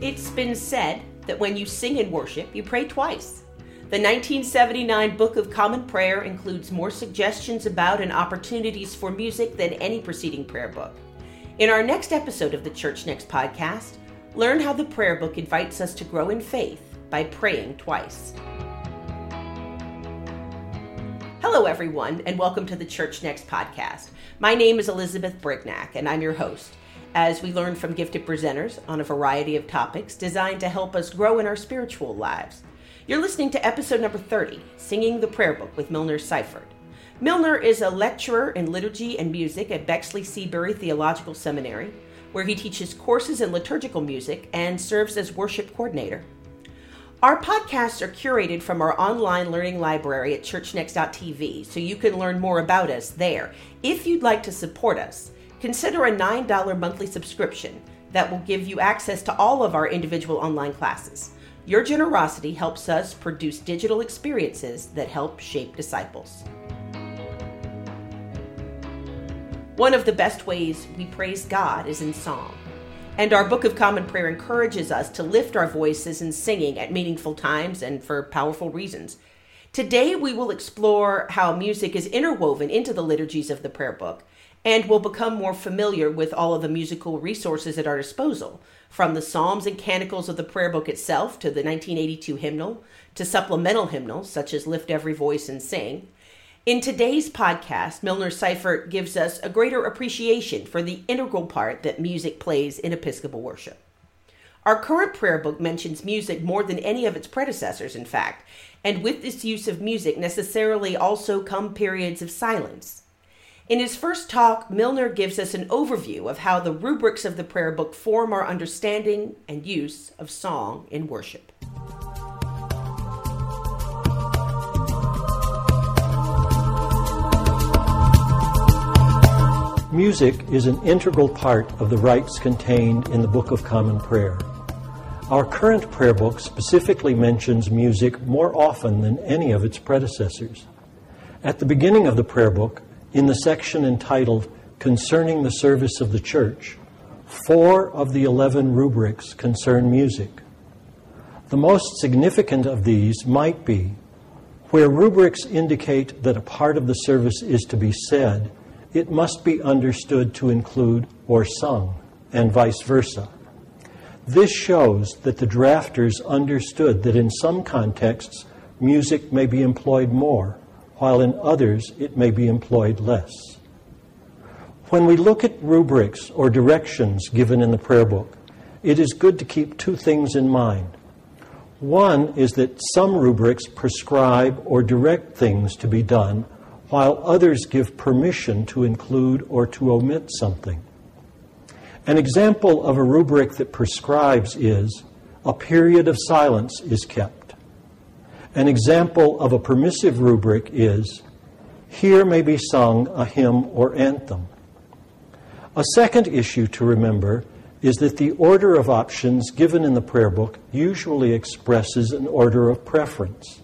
It's been said that when you sing in worship, you pray twice. The 1979 Book of Common Prayer includes more suggestions about and opportunities for music than any preceding prayer book. In our next episode of the Church Next podcast, learn how the prayer book invites us to grow in faith by praying twice. Hello, everyone, and welcome to the Church Next podcast. My name is Elizabeth Brignac, and I'm your host as we learn from gifted presenters on a variety of topics designed to help us grow in our spiritual lives. You're listening to episode number 30, Singing the Prayer Book with Milner Seifert. Milner is a lecturer in liturgy and music at Bexley Seabury Theological Seminary, where he teaches courses in liturgical music and serves as worship coordinator. Our podcasts are curated from our online learning library at churchnext.tv, so you can learn more about us there. If you'd like to support us, Consider a $9 monthly subscription that will give you access to all of our individual online classes. Your generosity helps us produce digital experiences that help shape disciples. One of the best ways we praise God is in song. And our Book of Common Prayer encourages us to lift our voices in singing at meaningful times and for powerful reasons. Today, we will explore how music is interwoven into the liturgies of the prayer book and will become more familiar with all of the musical resources at our disposal, from the Psalms and Canticles of the prayer book itself to the 1982 hymnal to supplemental hymnals such as Lift Every Voice and Sing. In today's podcast, Milner Seifert gives us a greater appreciation for the integral part that music plays in Episcopal worship. Our current prayer book mentions music more than any of its predecessors, in fact, and with this use of music necessarily also come periods of silence. In his first talk, Milner gives us an overview of how the rubrics of the prayer book form our understanding and use of song in worship. Music is an integral part of the rites contained in the Book of Common Prayer. Our current prayer book specifically mentions music more often than any of its predecessors. At the beginning of the prayer book, in the section entitled Concerning the Service of the Church, four of the 11 rubrics concern music. The most significant of these might be where rubrics indicate that a part of the service is to be said, it must be understood to include or sung, and vice versa. This shows that the drafters understood that in some contexts, music may be employed more while in others it may be employed less. When we look at rubrics or directions given in the prayer book, it is good to keep two things in mind. One is that some rubrics prescribe or direct things to be done, while others give permission to include or to omit something. An example of a rubric that prescribes is a period of silence is kept. An example of a permissive rubric is here may be sung a hymn or anthem. A second issue to remember is that the order of options given in the prayer book usually expresses an order of preference.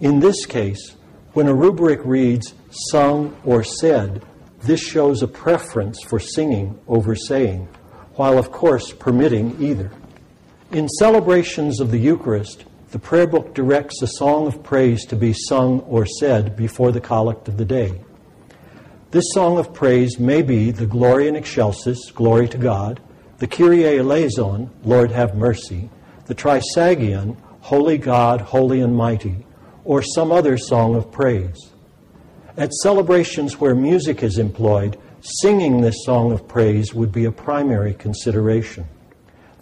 In this case, when a rubric reads sung or said, this shows a preference for singing over saying, while of course permitting either. In celebrations of the Eucharist, the prayer book directs a song of praise to be sung or said before the collect of the day. This song of praise may be the Gloria in Excelsis, Glory to God, the Kyrie eleison, Lord have mercy, the Trisagion, Holy God, Holy and Mighty, or some other song of praise. At celebrations where music is employed, singing this song of praise would be a primary consideration.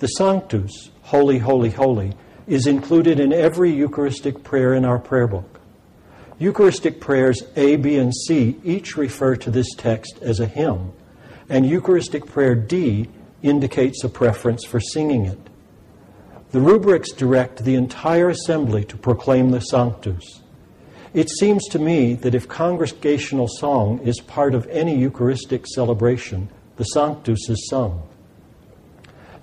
The Sanctus, Holy, Holy, Holy, is included in every Eucharistic prayer in our prayer book. Eucharistic prayers A, B, and C each refer to this text as a hymn, and Eucharistic prayer D indicates a preference for singing it. The rubrics direct the entire assembly to proclaim the Sanctus. It seems to me that if congregational song is part of any Eucharistic celebration, the Sanctus is sung.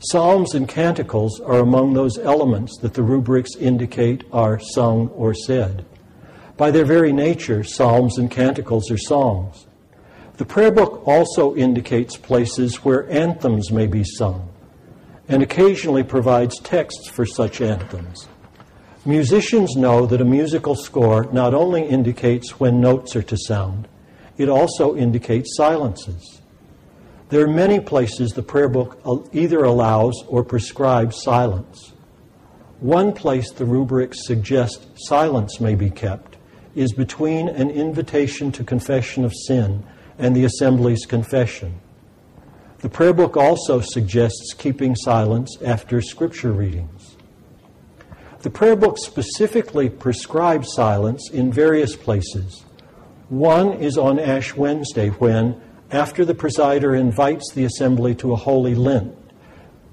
Psalms and canticles are among those elements that the rubrics indicate are sung or said. By their very nature, psalms and canticles are songs. The prayer book also indicates places where anthems may be sung. and occasionally provides texts for such anthems. Musicians know that a musical score not only indicates when notes are to sound, it also indicates silences. There are many places the prayer book uh, either allows or prescribes silence. One place the rubrics suggest silence may be kept is between an invitation to confession of sin and the assembly's confession. The prayer book also suggests keeping silence after scripture readings. The prayer book specifically prescribes silence in various places. One is on Ash Wednesday when, after the presider invites the assembly to a holy Lent,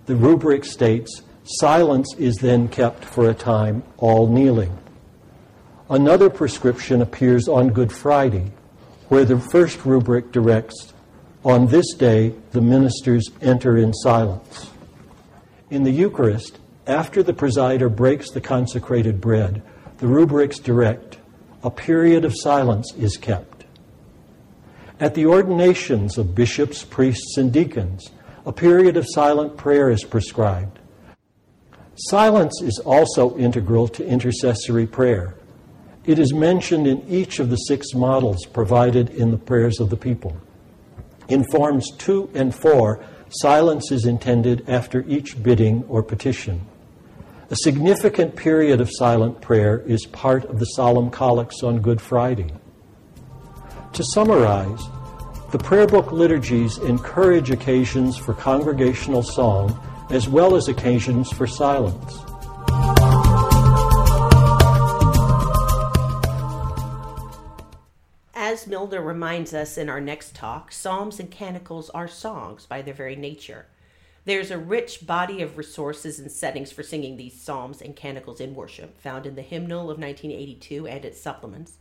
the rubric states, silence is then kept for a time, all kneeling. Another prescription appears on Good Friday, where the first rubric directs, on this day the ministers enter in silence. In the Eucharist, after the presider breaks the consecrated bread, the rubrics direct a period of silence is kept. At the ordinations of bishops, priests, and deacons, a period of silent prayer is prescribed. Silence is also integral to intercessory prayer. It is mentioned in each of the six models provided in the prayers of the people. In Forms 2 and 4, silence is intended after each bidding or petition. A significant period of silent prayer is part of the solemn collects on Good Friday. To summarize, the prayer book liturgies encourage occasions for congregational song as well as occasions for silence. As Milner reminds us in our next talk, psalms and canticles are songs by their very nature. There's a rich body of resources and settings for singing these psalms and canticles in worship, found in the Hymnal of 1982 and its supplements.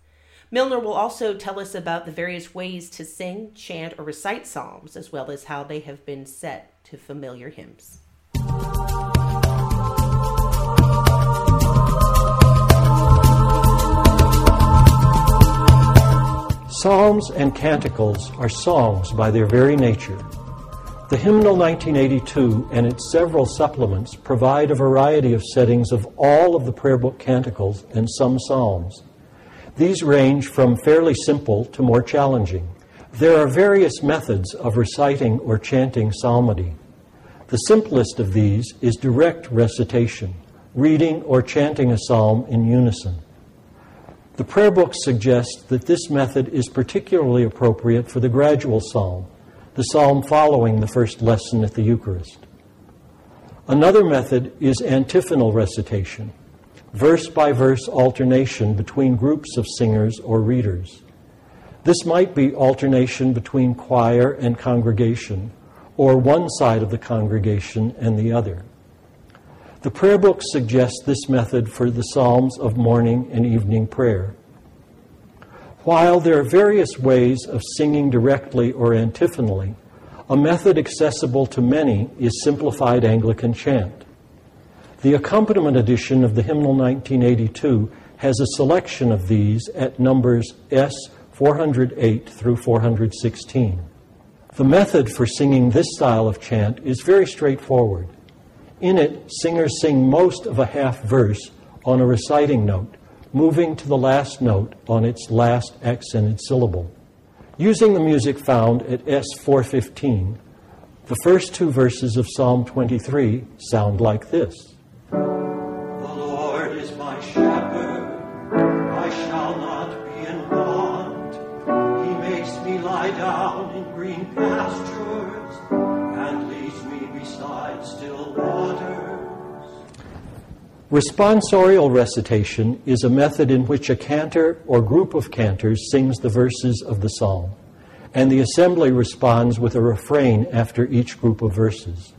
Milner will also tell us about the various ways to sing, chant, or recite psalms, as well as how they have been set to familiar hymns. Psalms and canticles are songs by their very nature. The Hymnal 1982 and its several supplements provide a variety of settings of all of the prayer book canticles and some psalms. These range from fairly simple to more challenging. There are various methods of reciting or chanting psalmody. The simplest of these is direct recitation, reading or chanting a psalm in unison. The prayer book suggests that this method is particularly appropriate for the gradual psalm the psalm following the first lesson at the Eucharist. Another method is antiphonal recitation, verse by verse alternation between groups of singers or readers. This might be alternation between choir and congregation, or one side of the congregation and the other. The prayer book suggests this method for the Psalms of morning and evening prayer. While there are various ways of singing directly or antiphonally, a method accessible to many is simplified Anglican chant. The accompaniment edition of the Hymnal 1982 has a selection of these at numbers S 408 through 416. The method for singing this style of chant is very straightforward. In it, singers sing most of a half verse on a reciting note moving to the last note on its last accented syllable. Using the music found at S415, the first two verses of Psalm 23 sound like this. The Lord is my shepherd, I shall not be in want. He makes me lie down in green pastures and leads me beside still waters. Responsorial recitation is a method in which a cantor or group of cantors sings the verses of the psalm, and the assembly responds with a refrain after each group of verses.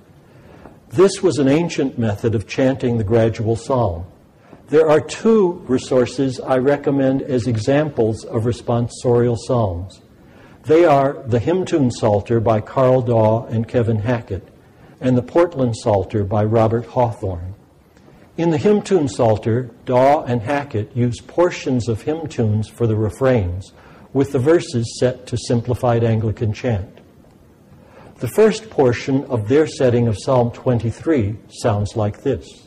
This was an ancient method of chanting the gradual psalm. There are two resources I recommend as examples of responsorial psalms. They are the Hymn Tune Psalter by Carl Daw and Kevin Hackett, and the Portland Psalter by Robert Hawthorne. In the hymn tune psalter, Daw and Hackett use portions of hymn tunes for the refrains, with the verses set to simplified Anglican chant. The first portion of their setting of Psalm 23 sounds like this.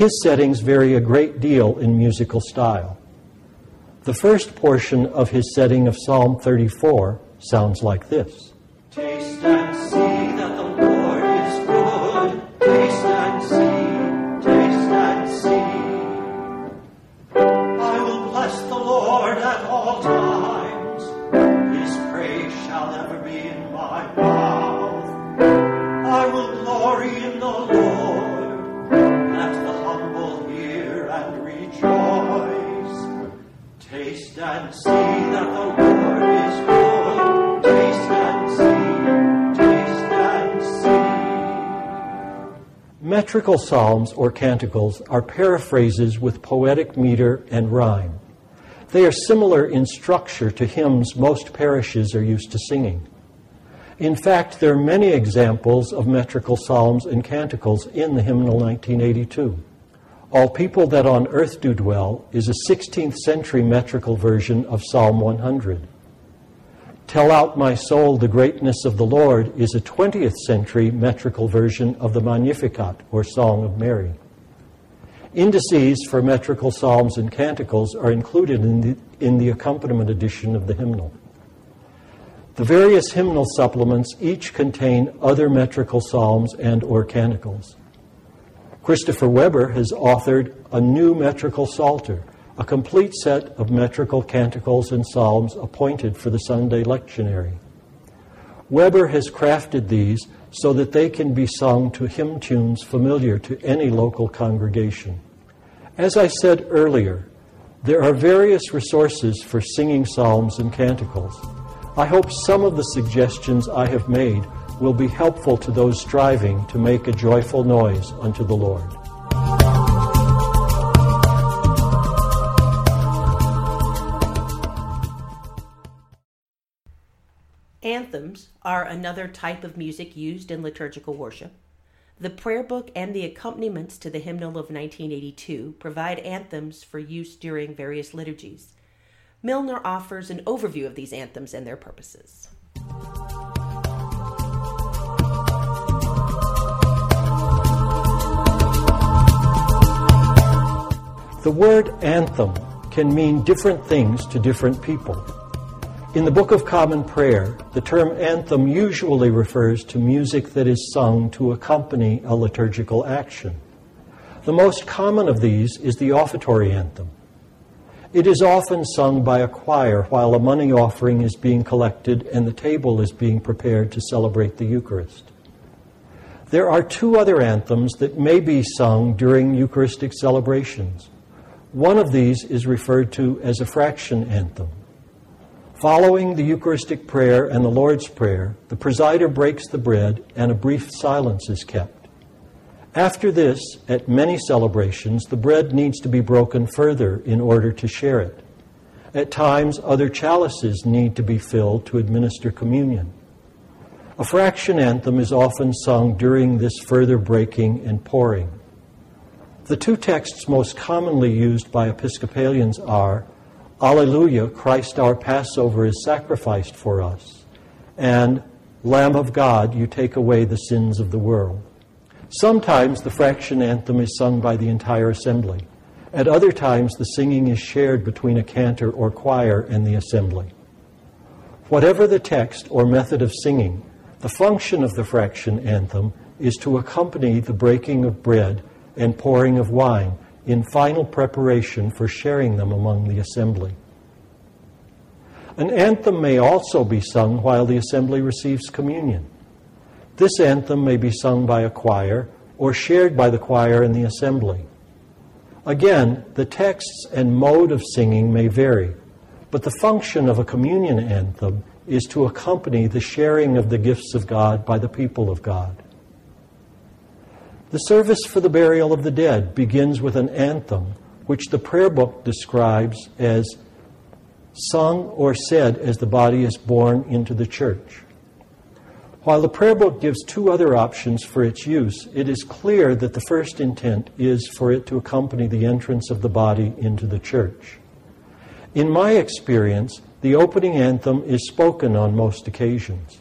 His settings vary a great deal in musical style. The first portion of his setting of Psalm 34 sounds like this. Metrical psalms or canticles are paraphrases with poetic meter and rhyme. They are similar in structure to hymns most parishes are used to singing. In fact, there are many examples of metrical psalms and canticles in the hymnal 1982. All People That on Earth Do Dwell is a 16th century metrical version of Psalm 100. Tell Out My Soul the Greatness of the Lord is a 20th century metrical version of the Magnificat or Song of Mary. Indices for metrical psalms and canticles are included in the, in the accompaniment edition of the hymnal. The various hymnal supplements each contain other metrical psalms and or canticles. Christopher Webber has authored a new metrical psalter, a complete set of metrical canticles and psalms appointed for the Sunday lectionary. Webber has crafted these so that they can be sung to hymn tunes familiar to any local congregation. As I said earlier, there are various resources for singing psalms and canticles. I hope some of the suggestions I have made will be helpful to those striving to make a joyful noise unto the Lord. Anthems are another type of music used in liturgical worship. The prayer book and the accompaniments to the hymnal of 1982 provide anthems for use during various liturgies. Milner offers an overview of these anthems and their purposes. The word anthem can mean different things to different people. In the Book of Common Prayer, the term anthem usually refers to music that is sung to accompany a liturgical action. The most common of these is the offertory anthem. It is often sung by a choir while a money offering is being collected and the table is being prepared to celebrate the Eucharist. There are two other anthems that may be sung during Eucharistic celebrations. One of these is referred to as a fraction anthem. Following the Eucharistic prayer and the Lord's Prayer, the presider breaks the bread and a brief silence is kept. After this, at many celebrations, the bread needs to be broken further in order to share it. At times, other chalices need to be filled to administer communion. A fraction anthem is often sung during this further breaking and pouring. The two texts most commonly used by Episcopalians are Alleluia, Christ our Passover is sacrificed for us, and Lamb of God, you take away the sins of the world. Sometimes the fraction anthem is sung by the entire assembly. At other times, the singing is shared between a cantor or choir and the assembly. Whatever the text or method of singing, the function of the fraction anthem is to accompany the breaking of bread and pouring of wine in final preparation for sharing them among the assembly. An anthem may also be sung while the assembly receives communion. This anthem may be sung by a choir or shared by the choir in the assembly. Again, the texts and mode of singing may vary, but the function of a communion anthem is to accompany the sharing of the gifts of God by the people of God. The service for the burial of the dead begins with an anthem, which the prayer book describes as sung or said as the body is borne into the church. While the prayer book gives two other options for its use, it is clear that the first intent is for it to accompany the entrance of the body into the church. In my experience, the opening anthem is spoken on most occasions.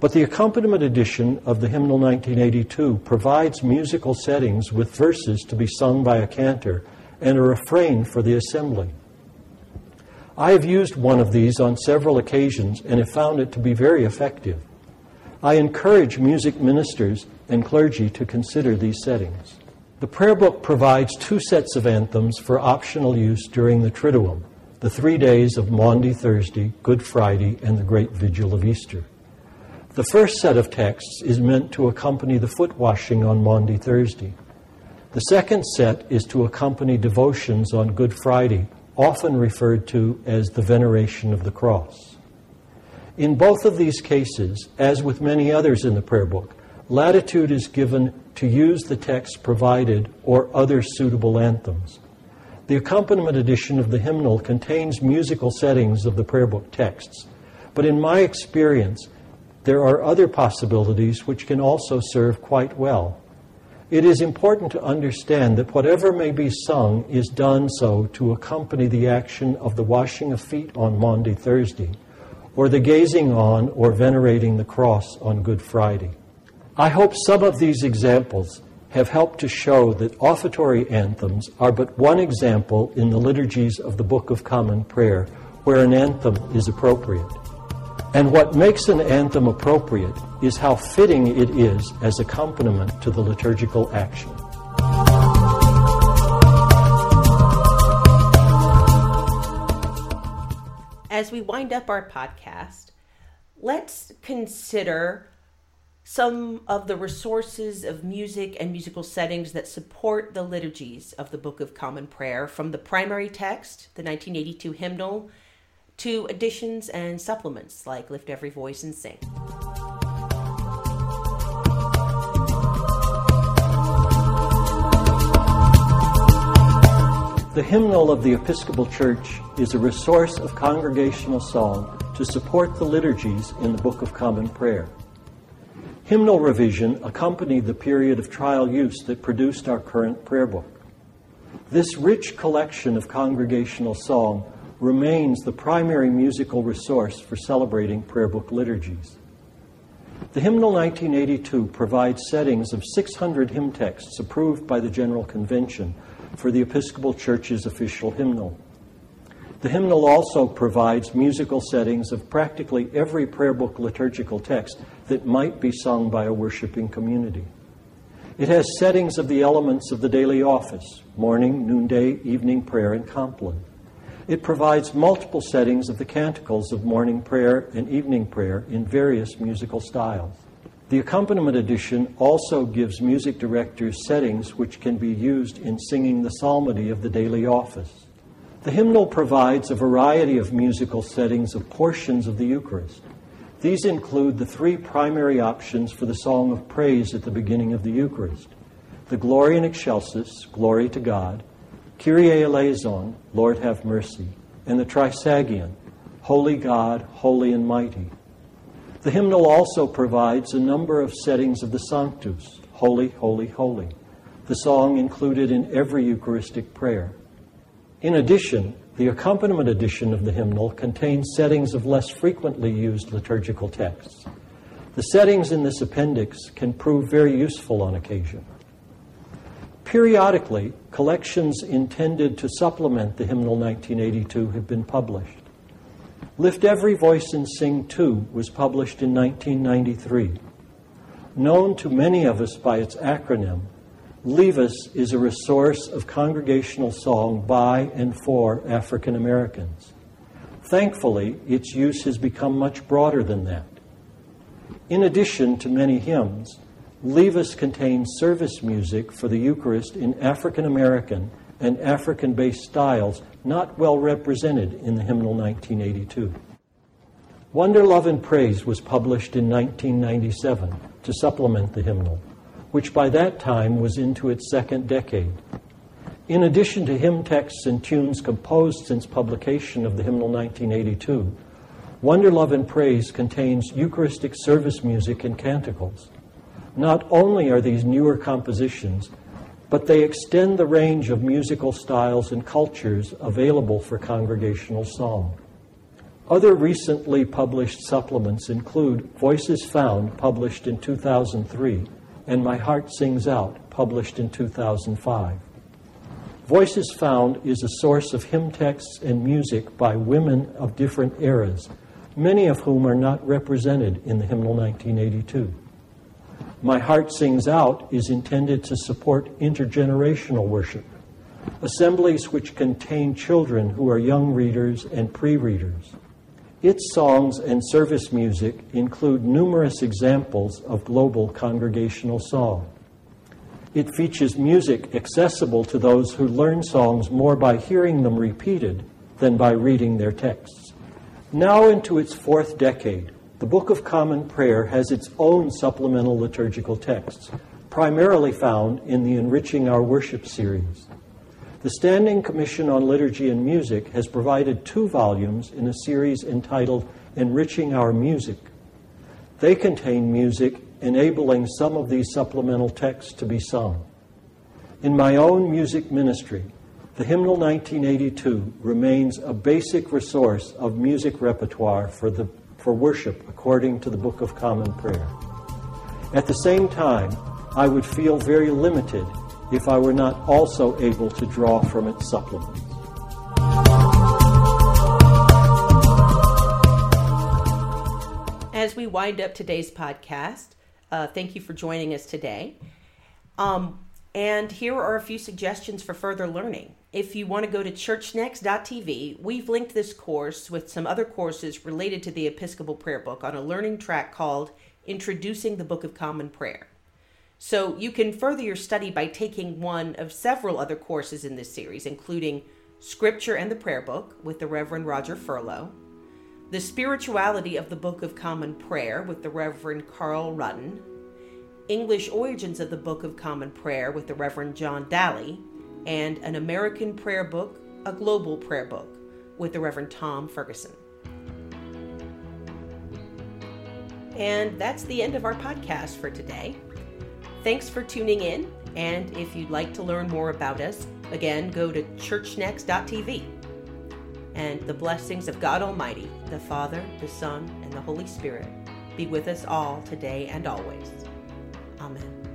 But the accompaniment edition of the hymnal 1982 provides musical settings with verses to be sung by a cantor and a refrain for the assembly. I have used one of these on several occasions and have found it to be very effective. I encourage music ministers and clergy to consider these settings. The prayer book provides two sets of anthems for optional use during the Triduum, the three days of Maundy Thursday, Good Friday, and the Great Vigil of Easter. The first set of texts is meant to accompany the foot washing on Maundy Thursday. The second set is to accompany devotions on Good Friday often referred to as the veneration of the cross. In both of these cases, as with many others in the prayer book, latitude is given to use the text provided or other suitable anthems. The accompaniment edition of the hymnal contains musical settings of the prayer book texts, but in my experience, there are other possibilities which can also serve quite well. It is important to understand that whatever may be sung is done so to accompany the action of the washing of feet on Maundy Thursday, or the gazing on or venerating the cross on Good Friday. I hope some of these examples have helped to show that offertory anthems are but one example in the liturgies of the Book of Common Prayer where an anthem is appropriate. And what makes an anthem appropriate is how fitting it is as accompaniment to the liturgical action. As we wind up our podcast, let's consider some of the resources of music and musical settings that support the liturgies of the Book of Common Prayer from the primary text, the 1982 hymnal, to additions and supplements like Lift Every Voice and Sing. The hymnal of the Episcopal Church is a resource of congregational song to support the liturgies in the Book of Common Prayer. Hymnal revision accompanied the period of trial use that produced our current prayer book. This rich collection of congregational song remains the primary musical resource for celebrating prayer book liturgies. The Hymnal 1982 provides settings of 600 hymn texts approved by the General Convention for the Episcopal Church's official hymnal. The hymnal also provides musical settings of practically every prayer book liturgical text that might be sung by a worshiping community. It has settings of the elements of the daily office morning, noonday, evening prayer, and compline. It provides multiple settings of the canticles of morning prayer and evening prayer in various musical styles. The accompaniment edition also gives music directors settings which can be used in singing the psalmody of the daily office. The hymnal provides a variety of musical settings of portions of the Eucharist. These include the three primary options for the song of praise at the beginning of the Eucharist the Gloria in Excelsis, Glory to God, Kyrie eleison, Lord have mercy, and the Trisagion, Holy God, Holy and Mighty. The hymnal also provides a number of settings of the Sanctus, Holy, Holy, Holy, the song included in every Eucharistic prayer. In addition, the accompaniment edition of the hymnal contains settings of less frequently used liturgical texts. The settings in this appendix can prove very useful on occasion. Periodically, collections intended to supplement the Hymnal 1982 have been published. Lift Every Voice and Sing 2 was published in 1993. Known to many of us by its acronym, LEVAS is a resource of congregational song by and for African Americans. Thankfully, its use has become much broader than that. In addition to many hymns, LEVAS contains service music for the Eucharist in African American and African based styles not well represented in the hymnal 1982. Wonder, Love, and Praise was published in 1997 to supplement the hymnal, which by that time was into its second decade. In addition to hymn texts and tunes composed since publication of the hymnal 1982, Wonder, Love, and Praise contains Eucharistic service music and canticles. Not only are these newer compositions, but they extend the range of musical styles and cultures available for congregational song. Other recently published supplements include Voices Found, published in 2003, and My Heart Sings Out, published in 2005. Voices Found is a source of hymn texts and music by women of different eras, many of whom are not represented in the hymnal 1982. My Heart Sings Out is intended to support intergenerational worship, assemblies which contain children who are young readers and pre readers. Its songs and service music include numerous examples of global congregational song. It features music accessible to those who learn songs more by hearing them repeated than by reading their texts. Now into its fourth decade, the Book of Common Prayer has its own supplemental liturgical texts, primarily found in the Enriching Our Worship series. The Standing Commission on Liturgy and Music has provided two volumes in a series entitled Enriching Our Music. They contain music enabling some of these supplemental texts to be sung. In my own music ministry, the Hymnal 1982 remains a basic resource of music repertoire for the for worship according to the Book of Common Prayer. At the same time, I would feel very limited if I were not also able to draw from its supplements. As we wind up today's podcast, uh, thank you for joining us today. Um, and here are a few suggestions for further learning if you want to go to churchnext.tv, we've linked this course with some other courses related to the Episcopal Prayer Book on a learning track called Introducing the Book of Common Prayer. So you can further your study by taking one of several other courses in this series, including Scripture and the Prayer Book with the Reverend Roger Ferlo, The Spirituality of the Book of Common Prayer with the Reverend Carl Rutten, English Origins of the Book of Common Prayer with the Reverend John Daly, and An American Prayer Book, a Global Prayer Book with the Reverend Tom Ferguson. And that's the end of our podcast for today. Thanks for tuning in. And if you'd like to learn more about us, again, go to churchnext.tv. And the blessings of God Almighty, the Father, the Son, and the Holy Spirit be with us all today and always. Amen.